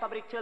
pabri ce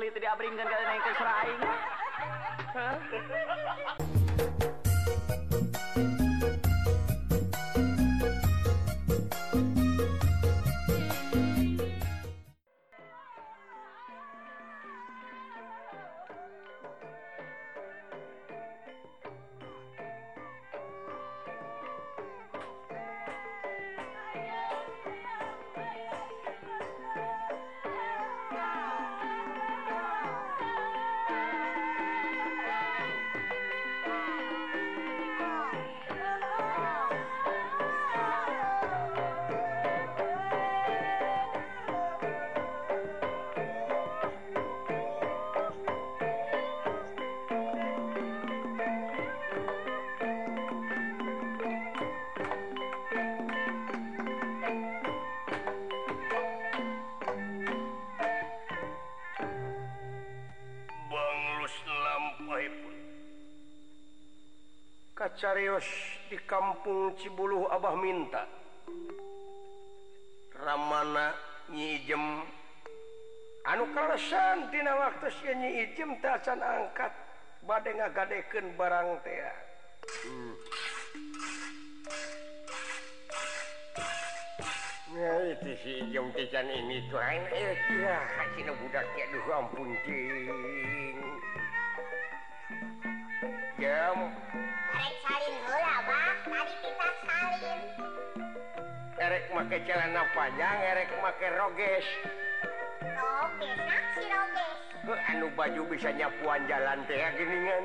Cibuluh Abah minta rammana nyijem anu karsantina waktunyanyijem takca angkat bad ngagadeken barangtea hmm. ini eh, ya ke celana panjang erek make roes eh, anu baju bisa nyapuan jalan gidingan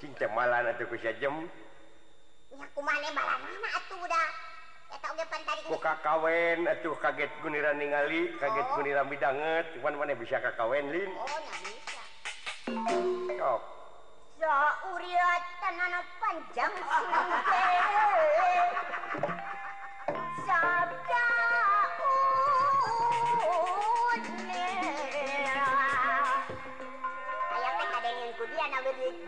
cinta malan atau bisa jam kokkak kawen atuh kaget guniran ningali kaget oh. guniran bidang mana eh, bisa kawen nih so panjang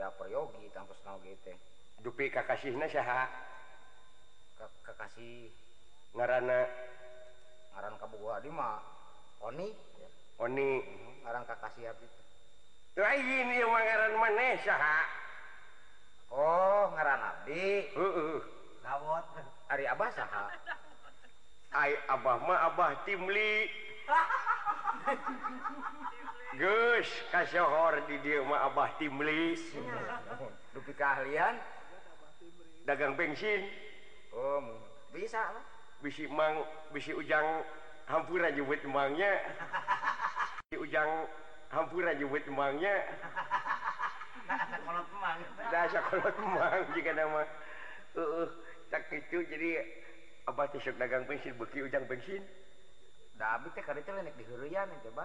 apa yogipi Kakasih kekasih ngaanarang kabuma oni onrang mhm, Kakasih man Oh nga nabi uh Ari Abbasaha Abah ma Abah timli ha hor di rumah Abah timlispi keahlian dagang bensin oh, bisa bisiang bei ujang hampunan Juit emangnya di ujang hampunan Juit emangnya nama uh, itu jadi apa dagang bensin bukti ujang bensin coba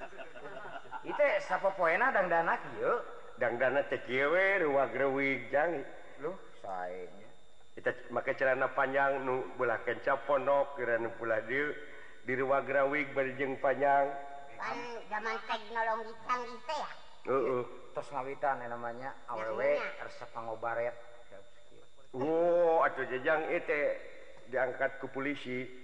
sap poena dan danak yuk dan dana cecewe Wagrawijang lo sa kita pakai celana panjang nula caponook pula diwagrawig berjeng panjangnawitan namanya teruh jejang ite diangkat ke polisi itu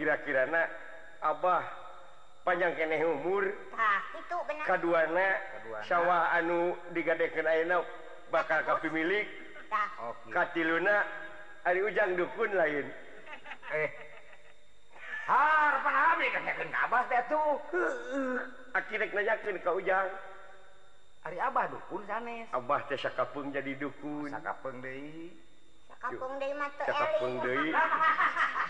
kira-kirana Abah panjang kenek umur keduayawa anu digade enak bakal ka milik Kat Luna hari ujang dukun lain eh. tuh akhirnyangejakin kau ujang hari Abah dukun Abah Kapung jadi dukunungung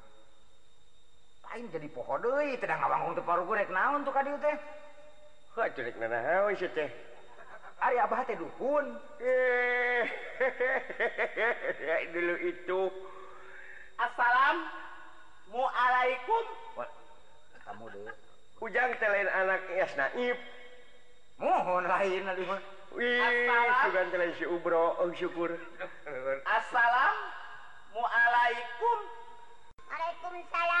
jadi pohoni untuk baru untukkun dulu itu Assalm muaalaikum hujan naib mohon rahimskur Assal muaalaikum Aalaikum say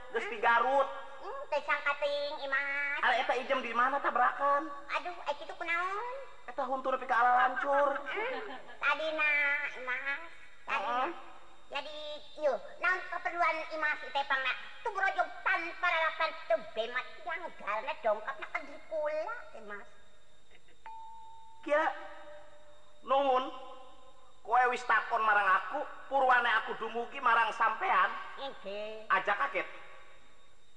terus di Garut hmm, teh ijem di mana tabrakan Aduh itu kunaon eta huntur ke ala lancur hmm, tadi na Imas tadi jadi yuk nah keperluan Imas itu nak tuh brojog tanpa lalapan tuh bemat yang dongkap nak kadri pula Imas kira nuhun kue wis takon marang aku purwane aku dumugi marang sampean Oke. Okay. ajak kaget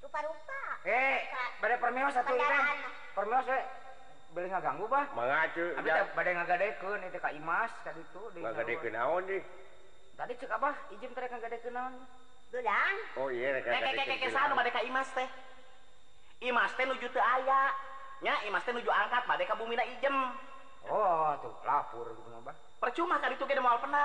Eh, lu ke oh, aya luju angkap bumina ijem Oh tuh lapur percuma pena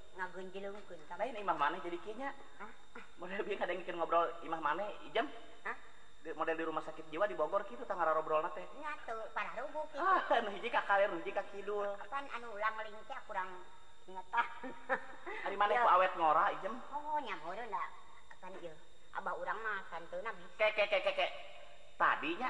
jadi kayak ngobrol I mane model di rumah sakit jiwa di Bogor kita Tangngerbrol kaliandul awet ngo oh, tadinya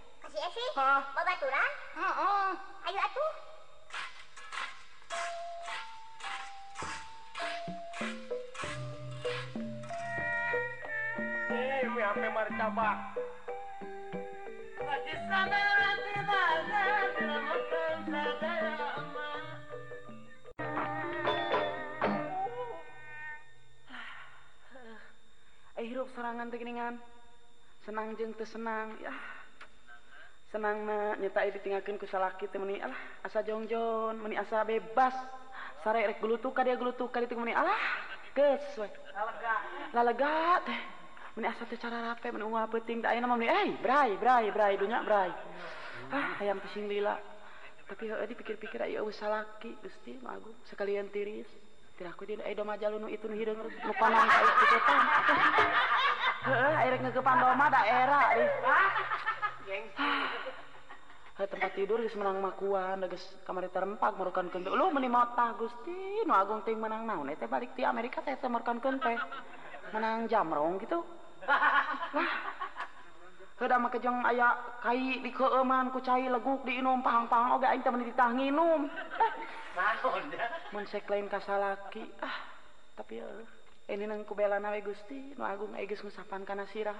kasih Evi? Mau baturan? oh. Ayo atuh. Eh, mi ape marcabak. Lagi sadar tidak ada, tidak hirup serangan tegeningan senang jeng tersenang ya senang na nyata tinggalkan ku salaki meni alah asa jongjon meni asa bebas sarek rek gelutuk ka dia gelutuk ka ditu meni alah geus we lalega lalega teh meni asa teh cara rape meni uang penting ayam ayeuna meni eh brai brai brai dunya brai ah hayang pusing lila tapi heueuh dipikir-pikir aya eueuh salaki Gusti mah sekalian tiris tidak aku tidak edo majalu nu itu nu lupa nu panang ka itu kepan heeh airek ngegepan doma daerah di sini tempat tidur dimenang mauanges kamar teremppak mur Gusti Agung menang Amerika teh menang jam rong gitujang aya ka di keeman kuca legguk di Inum-pang tapi eh, eh, ini nang ku bela nawe Gusti nu Agunggis musapan karena sirah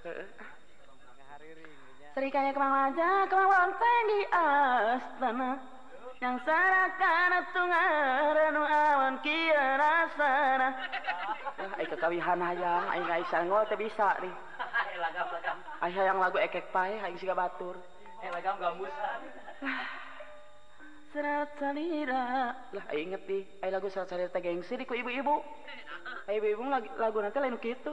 ke aja yang sa karena awan Ki itu kewihan ayam ngo bisaah yang laguek batur seralah ingetti lagung ibu-ibubu lagi laguna gitu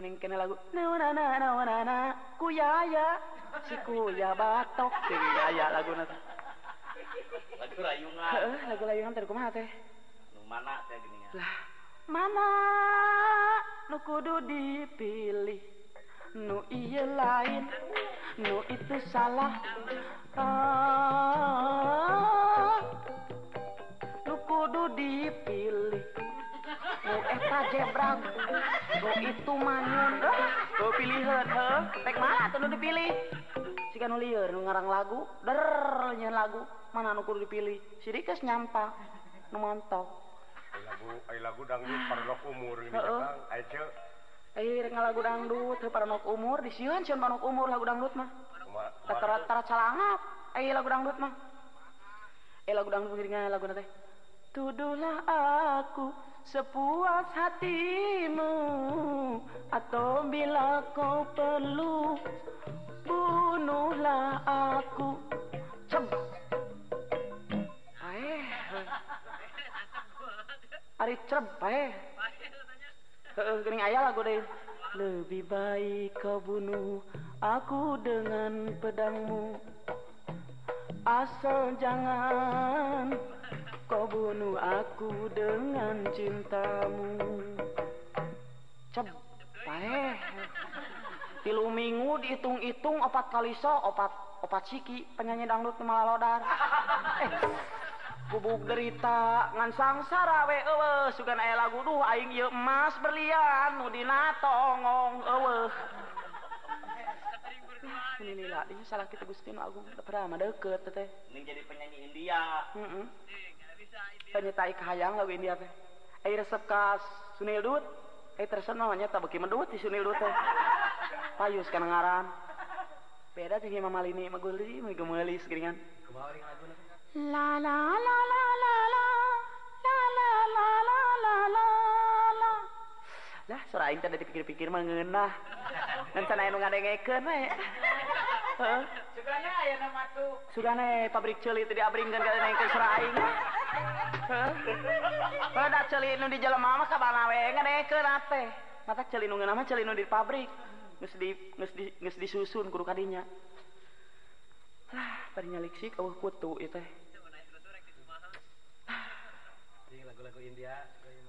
lagu batok la Madu dipilih Nu iya lain itu salah Lu ah, kudu dipilih dipilihrang lagunya lagu manauku dipilih siri khas nyampaau lagu dangt umurur ladanglah aku sepuas hatimu Atau bila kau perlu Bunuhlah aku Cem Eh Ari cerb ayah lagu deh Lebih baik kau bunuh Aku dengan pedangmu Asal jangan Kau bunuh aku dengan cintamu Cep, paeh Tilu minggu dihitung-hitung opat so, opat opat siki penyanyi dangdut lodar eh bubuk derita ngan sangsara we ewe sugan aya lagu duh aing ieu emas berlian nu dina tongong ewe ini lah ini salah kita Gusti Agung pernah mah deket teteh ini jadi penyanyi India nyetai kahayang lagu ini apa ai resep ka sunil dut ai namanya tak beki mendut di sunil dut teh payus kan ngaran beda jeung imam la la la la la la la la la la la la la la la dipikir-pikir menge pabrik di pabrikusun lagu-lagu India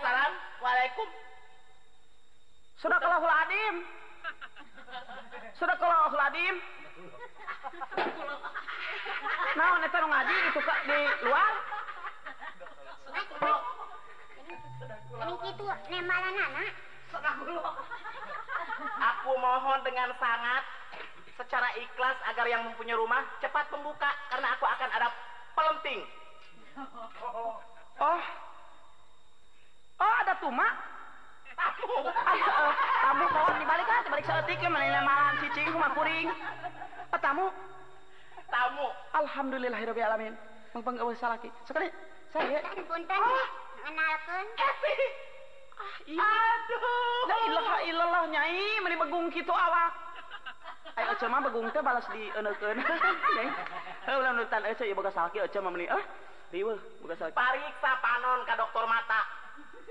Assalamualaikum. Sudah kalau adim. Sudah kalau adim. Nah, nanti orang ngaji itu kak di luar. Ini itu nembala anak. Aku mohon dengan sangat secara ikhlas agar yang mempunyai rumah cepat membuka karena aku akan ada pelenting. Oh, oh. Oh, adamabalikcinging tamu oh, eh, Alhamdulilillahiralamin sekaligung oh. ah, gitu awagung ke balas diiksa eh, eh, panon Ka dokter matang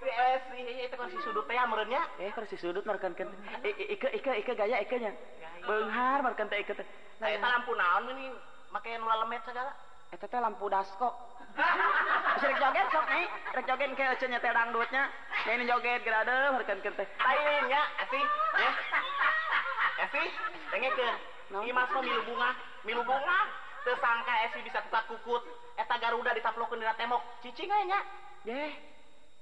Eh, ut sudut gay la na makamet lampunya joget bunga bunga tersangka bisa tetap kukuteta gar udah diflo temok cici kayak deh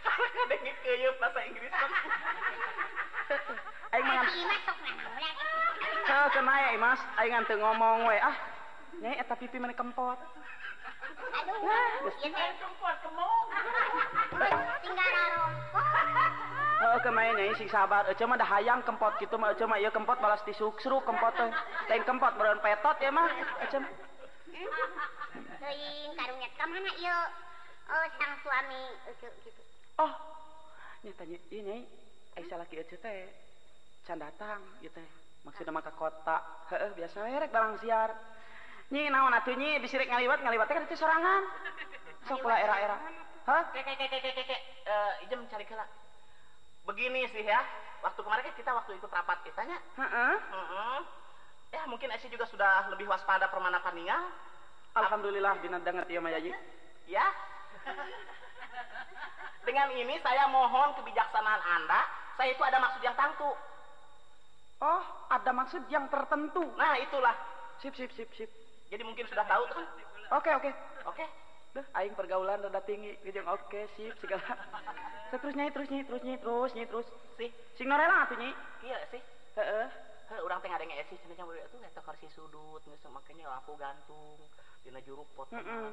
kadang bahasa Inggris Aing mah Kau kena ya mas Ayo nganteng ngomong we ah Nyai eta pipi mana kempot Aduh Iya kempot kemong Tinggal rongkot Heeh kemai nyai sing sabar Ece mah dah hayang kempot gitu mah Ece mah iya kempot balas disuksru kempot teh Lain kempot beren petot ya mah Ece mah Teuing karungnya mana? iya Oh sang suami gitu oh nyatanya ini Aisyah laki aja teh can datang gitu teh maksudnya mata kota heeh biasa rek barang siar nyi naon atuh nyi bisirik ngaliwat ngaliwat teh kan itu sorangan sok pula era-era hah kek kek kek kek kek uh, eh, ijem cari kelak begini sih ya waktu kemarin kan kita waktu ikut rapat kitanya heeh heeh ya mungkin Aisyah juga sudah lebih waspada permana paningal alhamdulillah dina ngerti ya mayaji ya Dengan ini saya mohon kebijaksanaan Anda, saya itu ada maksud yang tentu. Oh, ada maksud yang tertentu. Nah, itulah. Sip, sip, sip, sip. Jadi mungkin sudah tahu tuh? Kan? Oke, oke. Oke. Duh, aing pergaulan rada tinggi, Gitu. oke, okay, sip segala. Seterusnya, terus nyi, terus nyi, terus nyi, terus. sih. sing norela atuh nyi. Iya, sih. Heeh. He, orang teh ngadenge esi cenah nyamuk itu ngetok kursi sudut, geus makanya lampu gantung, dina juruk pot. Heeh. Mm -mm.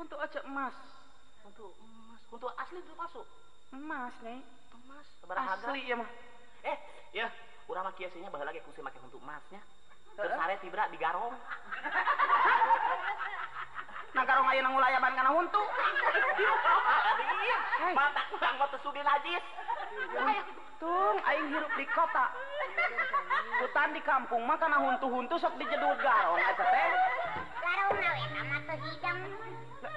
Untuk aja emas. Untuk emas. Untuk asli itu masuk. Emas, nih Emas. Seberapa Asli ya, mah. Eh, ya. kurang lagi aslinya baheula lagi kusi makan untuk emasnya. Terus tibra di garong. nang garong aya nang karena kana huntu. Mata kurang mata teu sudi najis. Tung, aing hirup di kota. Hutan di kampung mah kana huntu-huntu sok dijedul garong eta teh. Garong nawe mah teu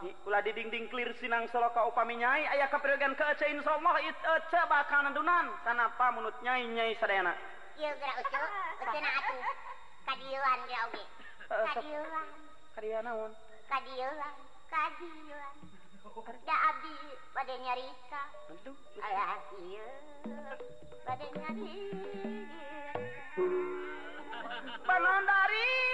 sih pu diding-ding clear Sinang seoka upaminyai aya keprigian ke Somo coba kananan tanpaapa menurut nyainyai bad balon dari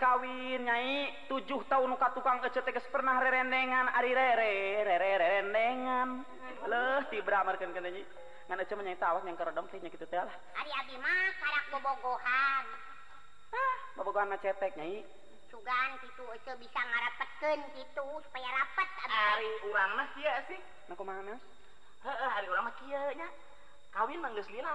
kawinnyai 7 tahun Katupang ke cetek pernah rerendngan Ari rere rendengan dibrabogotek gitu ra kawin mang gila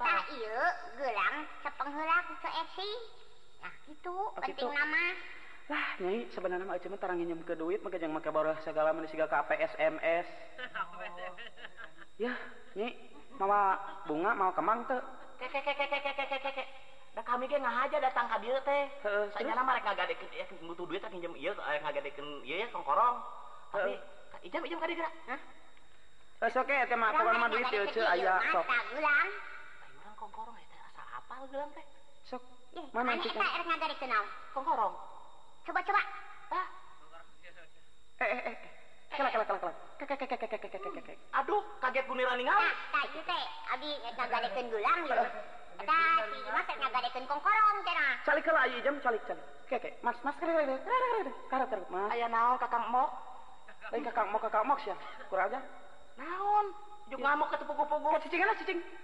uk sepenlang itu sebenarnya duit maka baru segala menisi K SMS malwa bunga mau kete kami aja datang rong eh, eh, eh, coba- cobaba he aduh kaget mau na ju mau ketepu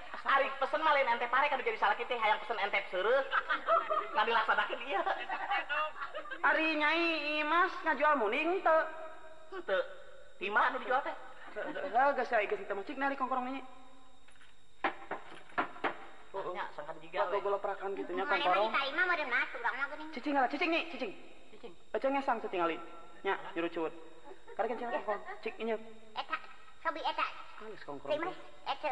Ari pesen malin ente pare kan jadi salah kita yang pesen ente Nabi laksa dilaksanakeun dia Ari nyai Imas ngajual muning te Te Di anu dijual teh? Lah gak aya geus teh mah cik nari kongkorong ini oh, Nya sangat juga Gak Kagolok perakan gitu nya kongkorong. Cicing lah, cicing nih, cicing. Cicing. Baca ngesang cicing ali. Nya nyurucut. Karek cicing kongkorong. Cik inya. Eta sobi eta. Geus kongkorong. Cik mas eta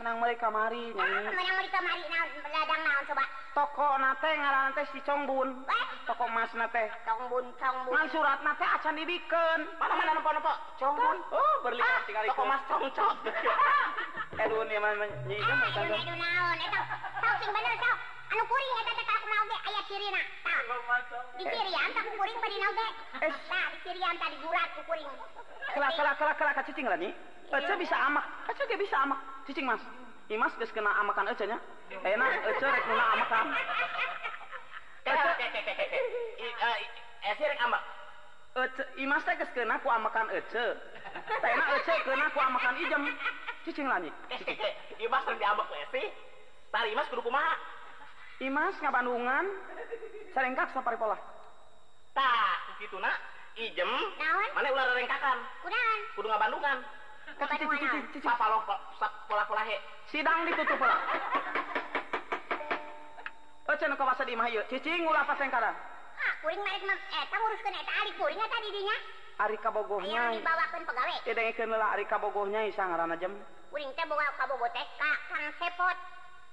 merekamarin tokogbun tokobun surat dibi oh, ah, lagi Aja bisa amak, aja gak bisa amak. Cicing mas, imas gak kena amakan aja nya. Enak, aja rek kena amakan. Aja, aja rek amak. Aja, imas teh gak kena ku amakan aja. Enak aja kena ku amakan ijem. Cicing lagi. Imas rek diamak we sih. Tar imas kudu kumaha? Imas ngabandungan, serengkak sapari pola. tak, gitu nak. Ijem, mana ular rengkakan? Kudu Kudu ngabandungan. sidang ditutup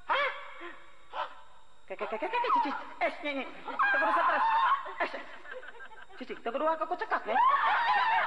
eh, ce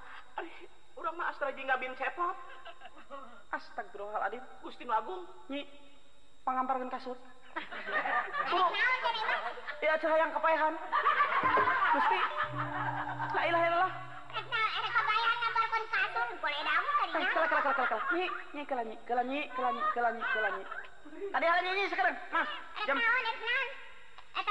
Urang mah astra jingga bin cepot. Astagfirullahaladzim. Gusti Agung nyi pangamparkeun kasur. Buru. Ya cah yang kepayahan. Gusti. La ilaha illallah. Eh, kala kala kala kala nyi nyi Nih, nyi kala nyi kala nih, kala nih, kala nih. tadi hal nih sekarang mas jam oh,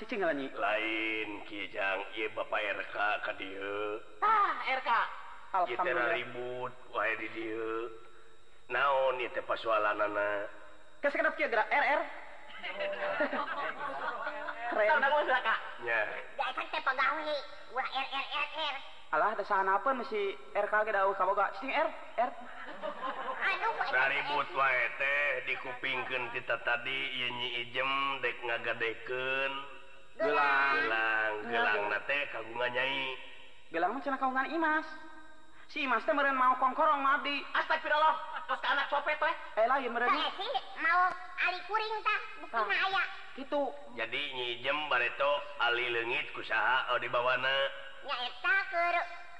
sini lain Kijang Bapak R ah, nar sana apa masih RK kamu gak sih Rr cariribu wa dikupingkan kita tadi yenyi ijem dek ngagadekenlangnate kagunyai bilang kau si mau ko korong astagfir Allah Hello mauing tak gitu jadi nyijem bareto Alilengit kuaha Oh di bawah